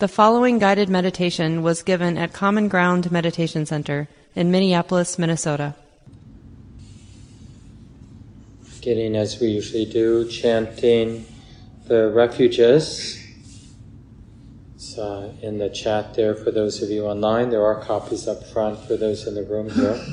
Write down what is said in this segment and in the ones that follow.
The following guided meditation was given at Common Ground Meditation Center in Minneapolis, Minnesota. Getting, as we usually do, chanting the refuges. It's uh, in the chat there for those of you online. There are copies up front for those in the room here.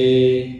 Dutiyampi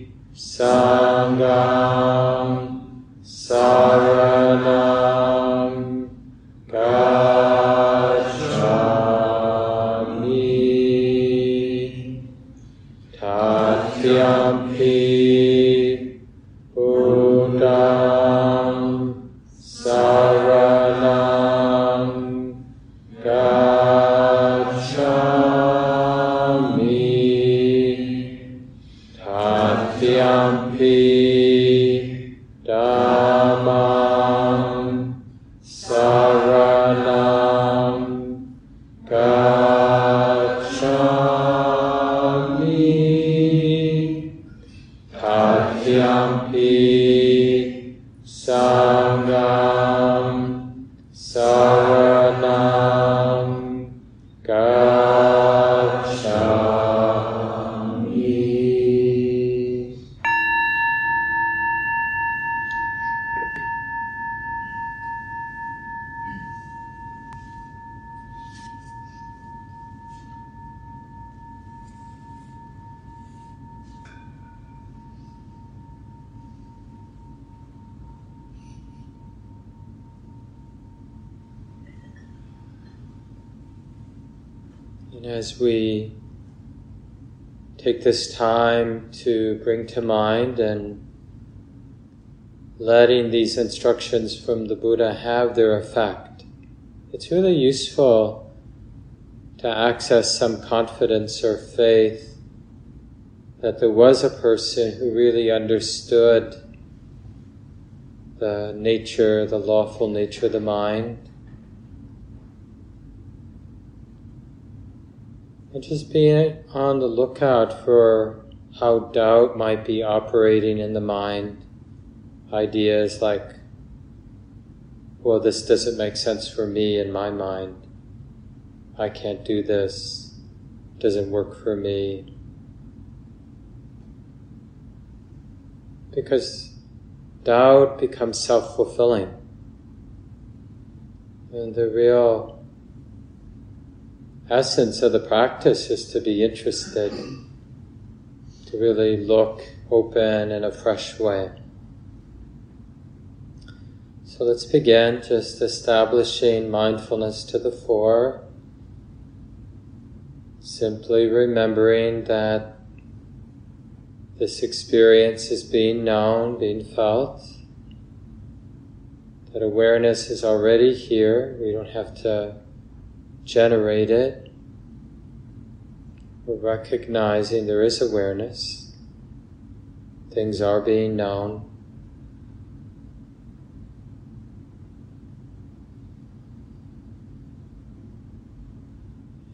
And as we take this time to bring to mind and letting these instructions from the Buddha have their effect, it's really useful to access some confidence or faith that there was a person who really understood the nature, the lawful nature of the mind. And just be on the lookout for how doubt might be operating in the mind. Ideas like, well, this doesn't make sense for me in my mind. I can't do this. It Doesn't work for me. Because doubt becomes self fulfilling. And the real essence of the practice is to be interested, to really look open in a fresh way. So let's begin just establishing mindfulness to the fore, simply remembering that this experience is being known, being felt, that awareness is already here. We don't have to generate it. We're recognizing there is awareness. Things are being known.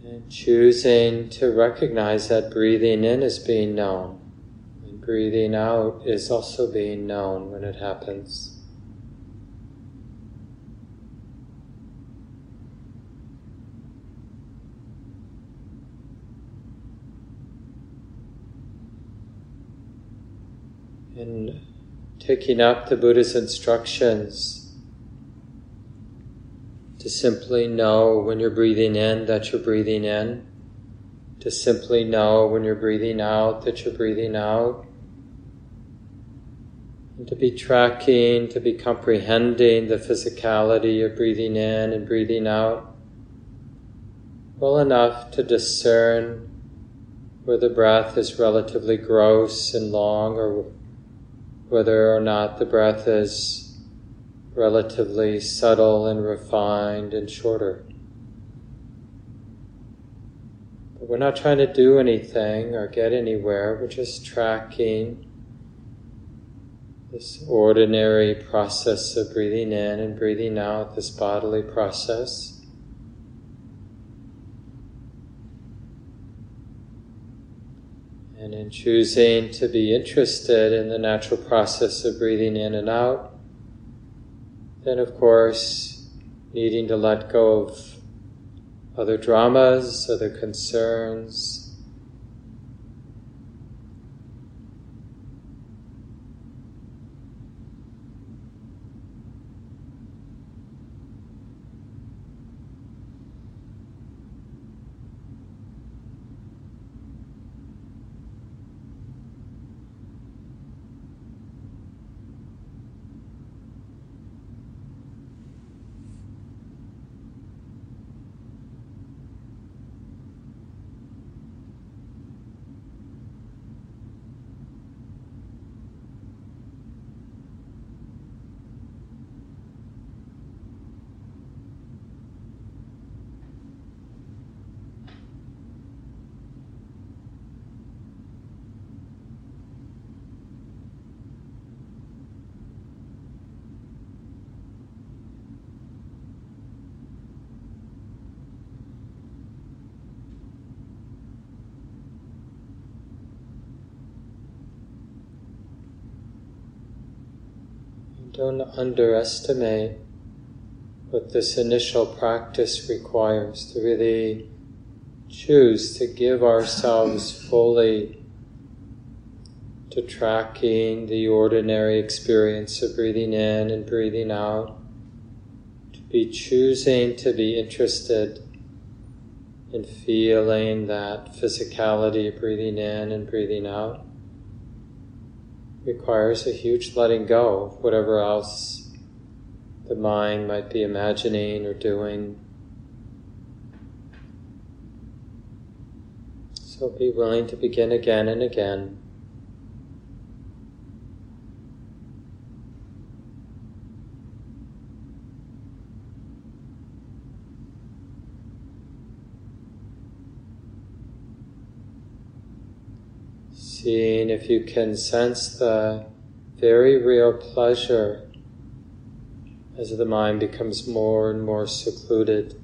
And choosing to recognize that breathing in is being known, and breathing out is also being known when it happens. in taking up the Buddha's instructions to simply know when you're breathing in that you're breathing in, to simply know when you're breathing out that you're breathing out, and to be tracking, to be comprehending the physicality of breathing in and breathing out well enough to discern where the breath is relatively gross and long or whether or not the breath is relatively subtle and refined and shorter. But we're not trying to do anything or get anywhere, we're just tracking this ordinary process of breathing in and breathing out, this bodily process. And in choosing to be interested in the natural process of breathing in and out, then of course, needing to let go of other dramas, other concerns, Don't underestimate what this initial practice requires to really choose to give ourselves fully to tracking the ordinary experience of breathing in and breathing out, to be choosing to be interested in feeling that physicality of breathing in and breathing out requires a huge letting go of whatever else the mind might be imagining or doing. So be willing to begin again and again. Seeing if you can sense the very real pleasure as the mind becomes more and more secluded.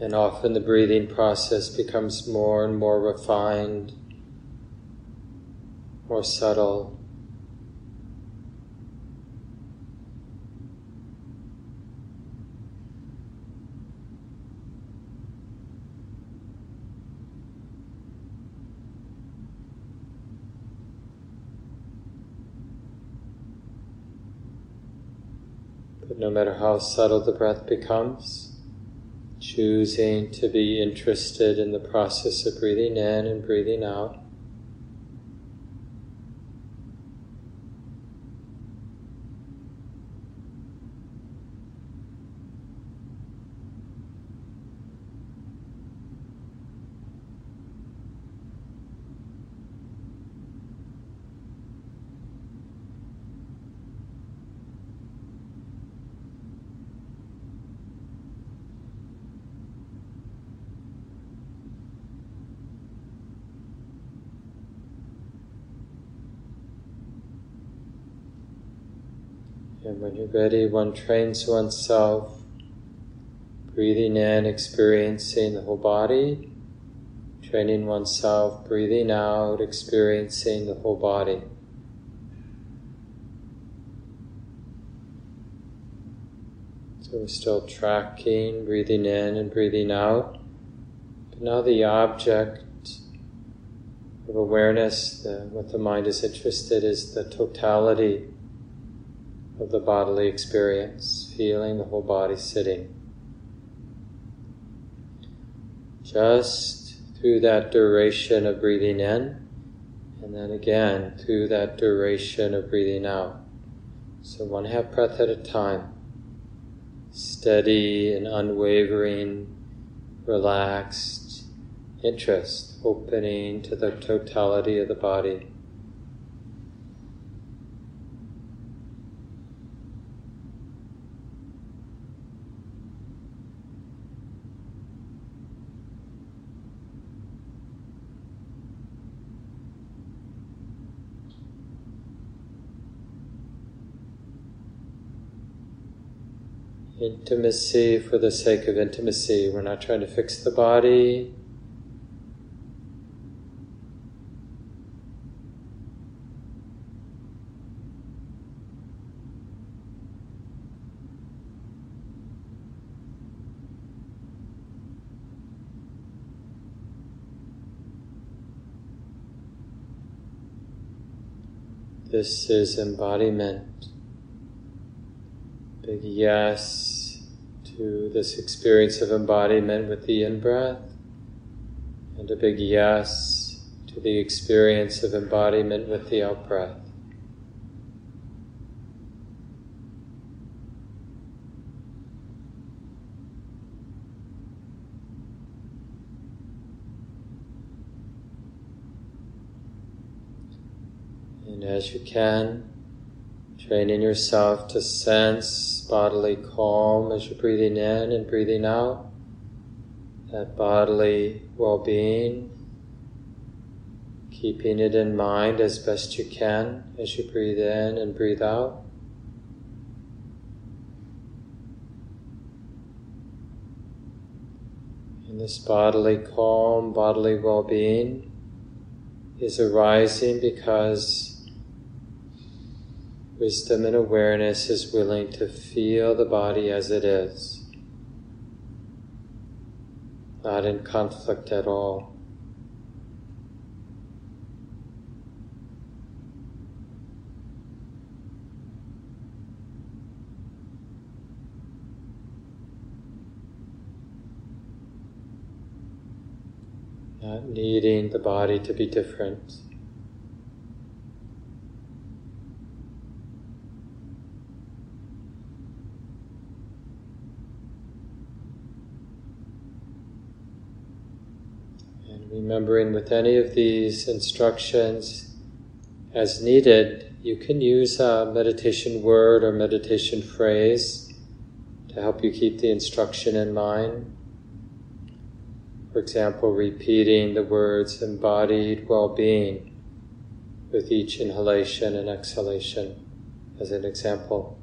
And often the breathing process becomes more and more refined, more subtle. No matter how subtle the breath becomes, choosing to be interested in the process of breathing in and breathing out. Ready, one trains oneself, breathing in, experiencing the whole body, training oneself, breathing out, experiencing the whole body. So we're still tracking, breathing in and breathing out. But now the object of awareness, the, what the mind is interested is the totality of the bodily experience, feeling the whole body sitting. Just through that duration of breathing in, and then again through that duration of breathing out. So one half breath at a time steady and unwavering, relaxed interest, opening to the totality of the body. Intimacy for the sake of intimacy. We're not trying to fix the body. This is embodiment big yes to this experience of embodiment with the in breath, and a big yes to the experience of embodiment with the out breath. And as you can, training yourself to sense bodily calm as you're breathing in and breathing out, that bodily well being, keeping it in mind as best you can as you breathe in and breathe out. And this bodily calm, bodily well being is arising because Wisdom and awareness is willing to feel the body as it is, not in conflict at all. Not needing the body to be different. Remembering with any of these instructions as needed, you can use a meditation word or meditation phrase to help you keep the instruction in mind. For example, repeating the words embodied well being with each inhalation and exhalation as an example.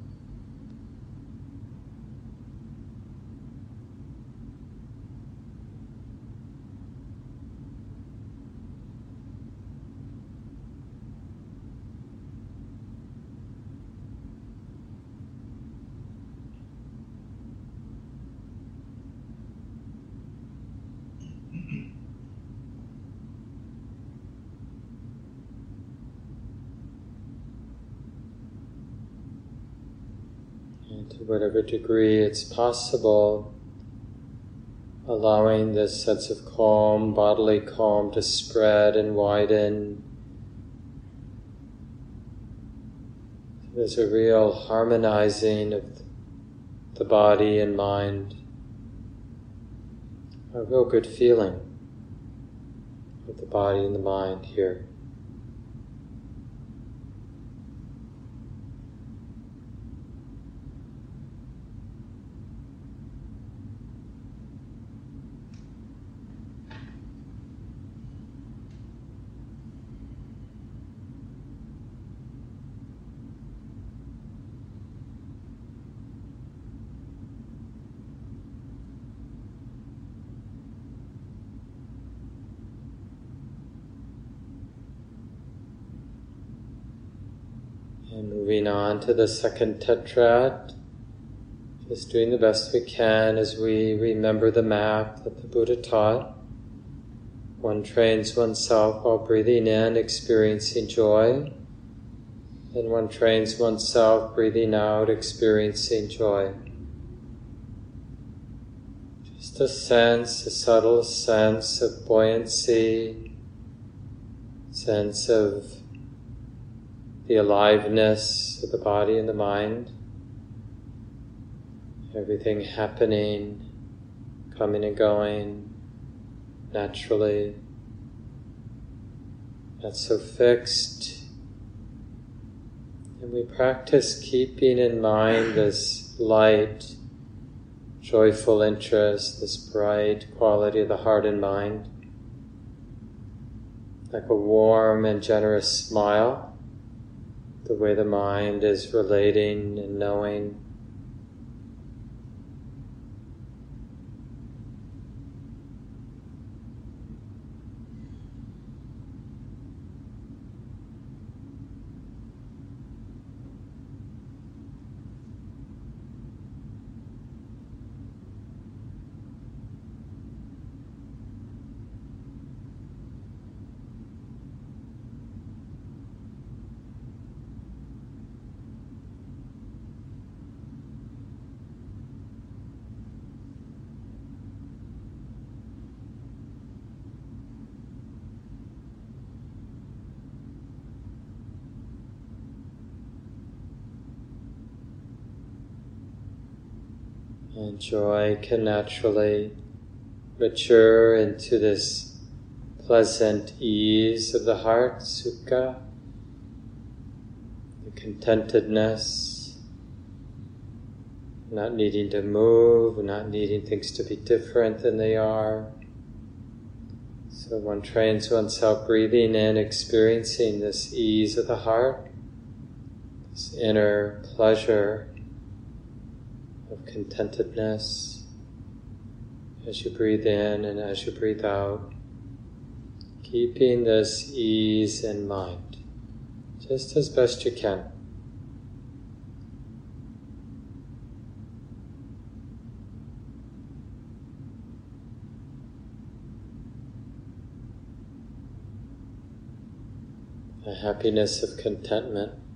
to whatever degree it's possible, allowing this sense of calm, bodily calm, to spread and widen. There's a real harmonizing of the body and mind, a real good feeling of the body and the mind here. On to the second tetrad, just doing the best we can as we remember the map that the Buddha taught. One trains oneself while breathing in, experiencing joy, and one trains oneself breathing out, experiencing joy. Just a sense, a subtle sense of buoyancy, sense of the aliveness of the body and the mind, everything happening, coming and going naturally, not so fixed. And we practice keeping in mind this light, joyful interest, this bright quality of the heart and mind, like a warm and generous smile the way the mind is relating and knowing. And joy can naturally mature into this pleasant ease of the heart, sukha, the contentedness, not needing to move, not needing things to be different than they are. So one trains oneself breathing in, experiencing this ease of the heart, this inner pleasure of contentedness as you breathe in and as you breathe out, keeping this ease in mind just as best you can. The happiness of contentment.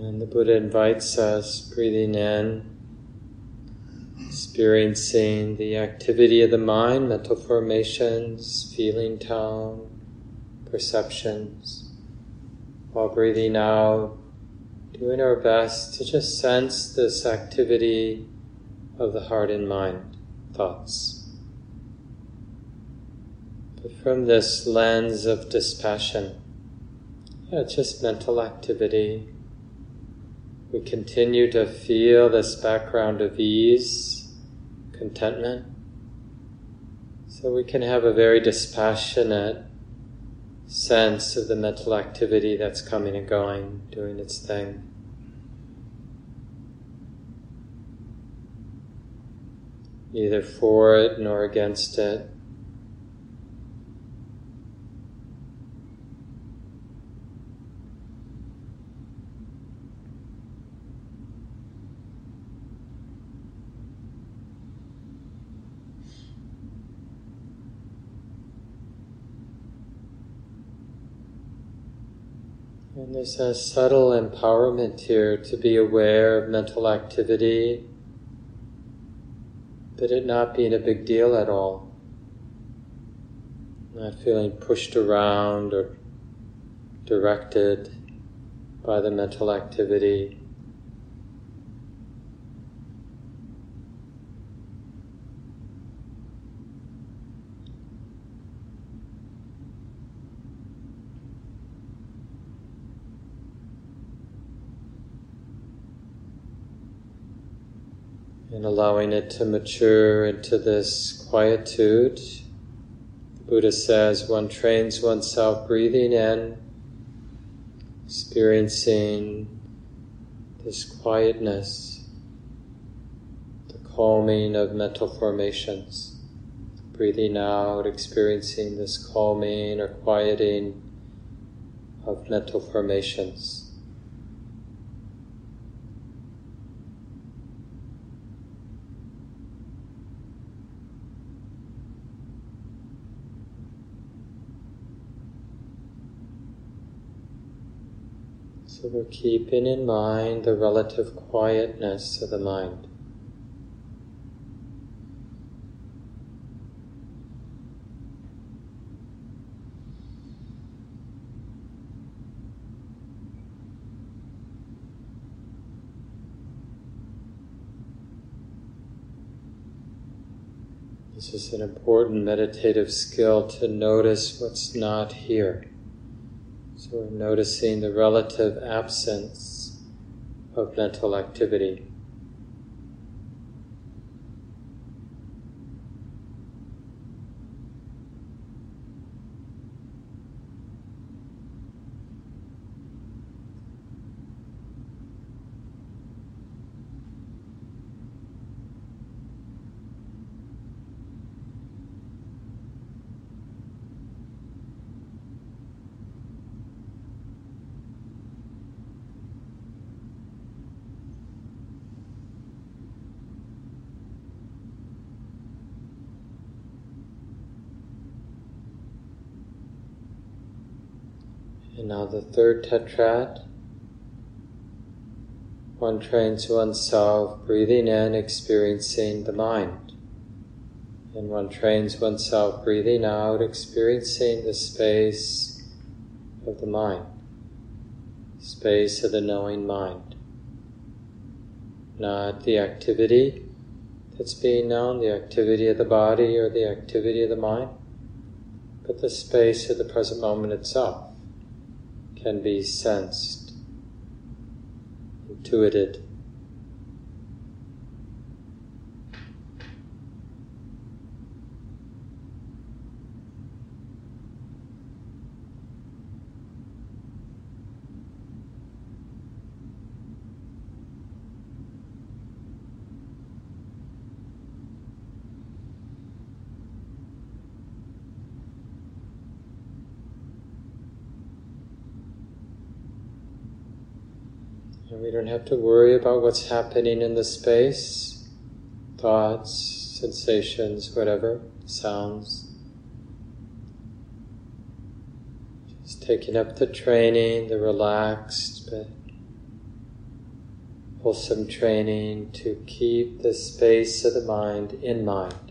And the Buddha invites us, breathing in, experiencing the activity of the mind, mental formations, feeling tone, perceptions, while breathing out, doing our best to just sense this activity of the heart and mind, thoughts. But from this lens of dispassion, yeah, just mental activity we continue to feel this background of ease, contentment. So we can have a very dispassionate sense of the mental activity that's coming and going, doing its thing. Neither for it nor against it. There's a subtle empowerment here to be aware of mental activity, but it not being a big deal at all. Not feeling pushed around or directed by the mental activity. and allowing it to mature into this quietude. The Buddha says one trains oneself breathing in, experiencing this quietness, the calming of mental formations. Breathing out, experiencing this calming or quieting of mental formations. We're keeping in mind the relative quietness of the mind. This is an important meditative skill to notice what's not here. So we're noticing the relative absence of mental activity. And now the third tetrad. One trains oneself breathing in, experiencing the mind. And one trains oneself breathing out, experiencing the space of the mind, space of the knowing mind. Not the activity that's being known, the activity of the body or the activity of the mind, but the space of the present moment itself can be sensed, intuited. And we don't have to worry about what's happening in the space thoughts, sensations, whatever, sounds. Just taking up the training, the relaxed but wholesome training to keep the space of the mind in mind.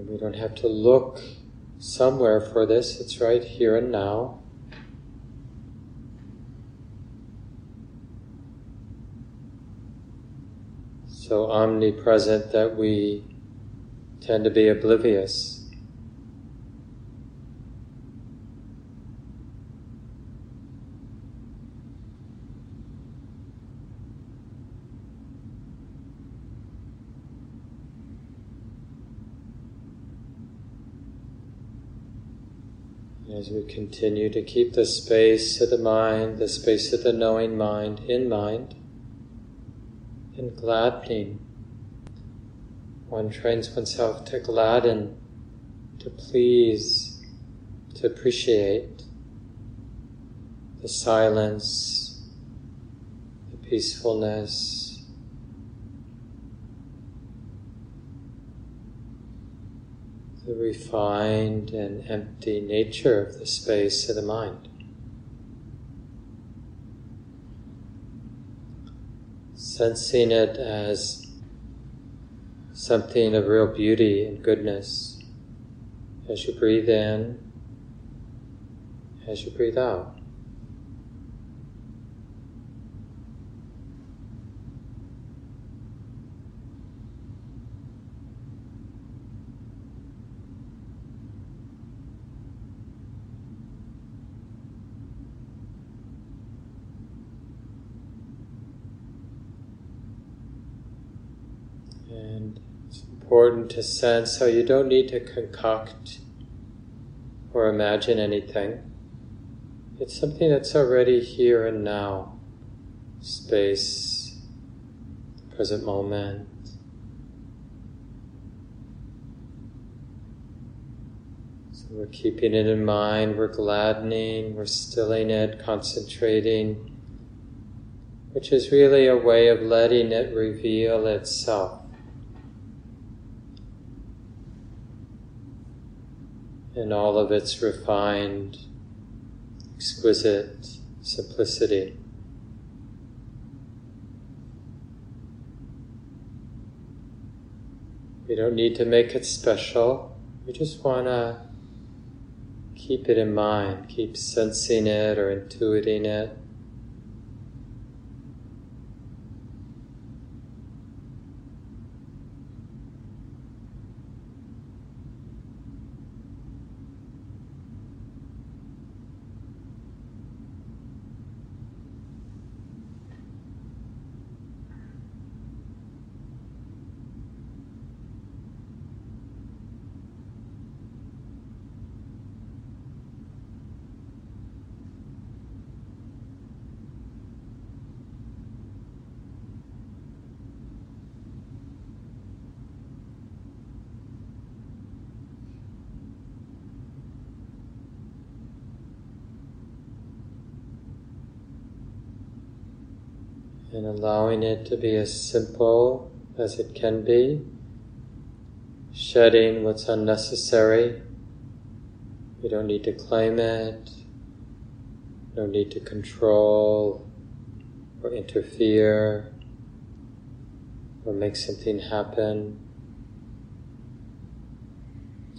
And we don't have to look somewhere for this, it's right here and now. So omnipresent that we tend to be oblivious. We continue to keep the space of the mind, the space of the knowing mind in mind, and gladdening. One trains oneself to gladden, to please, to appreciate the silence, the peacefulness. The refined and empty nature of the space of the mind. Sensing it as something of real beauty and goodness as you breathe in, as you breathe out. And it's important to sense so you don't need to concoct or imagine anything. It's something that's already here and now space, present moment. So we're keeping it in mind, we're gladdening, we're stilling it, concentrating, which is really a way of letting it reveal itself. In all of its refined, exquisite simplicity. We don't need to make it special. We just want to keep it in mind, keep sensing it or intuiting it. And allowing it to be as simple as it can be, shedding what's unnecessary. We don't need to claim it, no need to control or interfere or make something happen.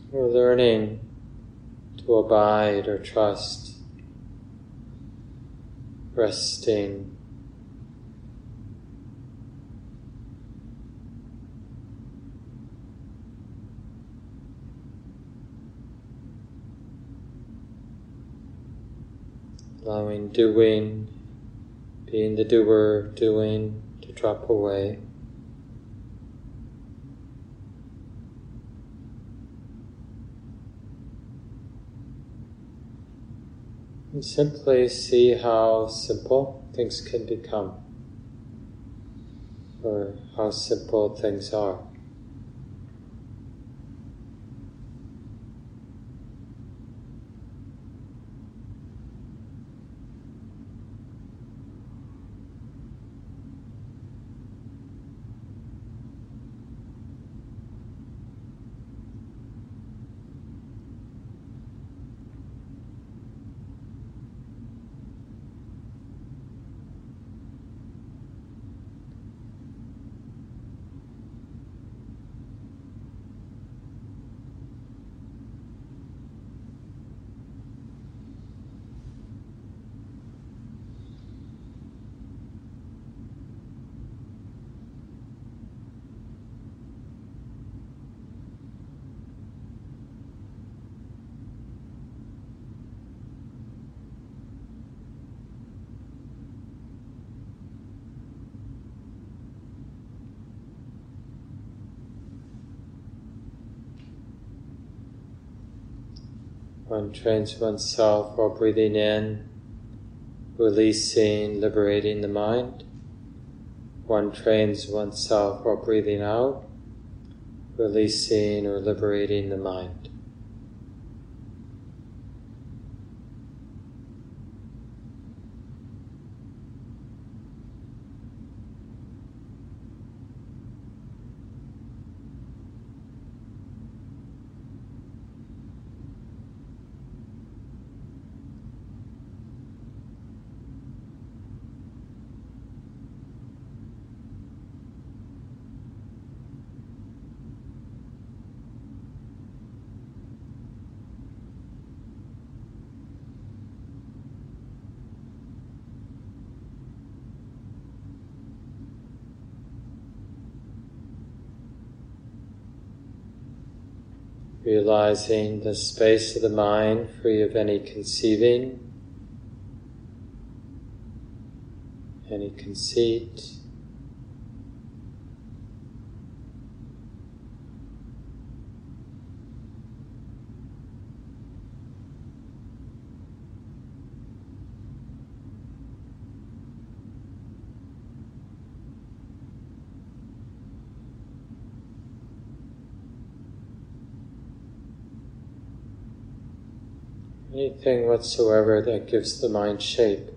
We're learning to abide or trust, resting allowing doing, being the doer, doing to drop away. And simply see how simple things can become, or how simple things are. One trains oneself while breathing in, releasing, liberating the mind. One trains oneself while breathing out, releasing or liberating the mind. Realizing the space of the mind free of any conceiving, any conceit. Anything whatsoever that gives the mind shape.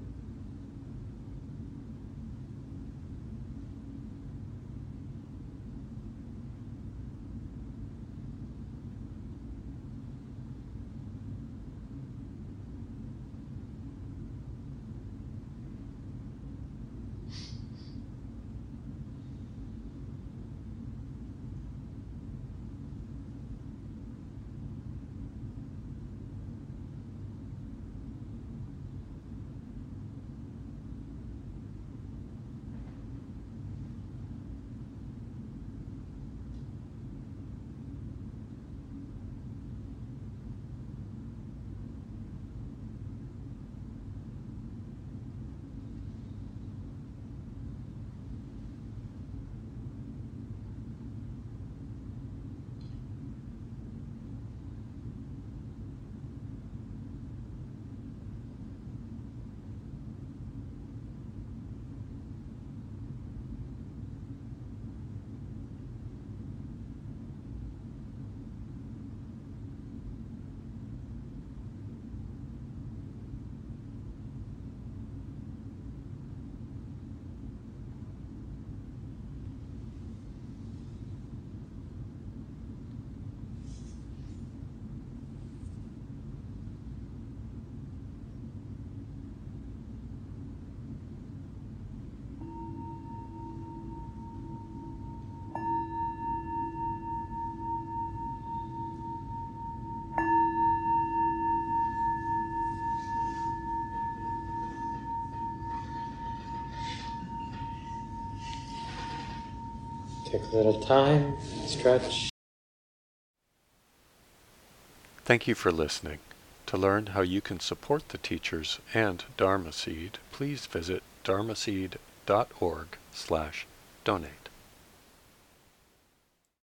Take a little time, stretch. Thank you for listening. To learn how you can support the teachers and Dharma Seed, please visit dharmaseed.org slash donate.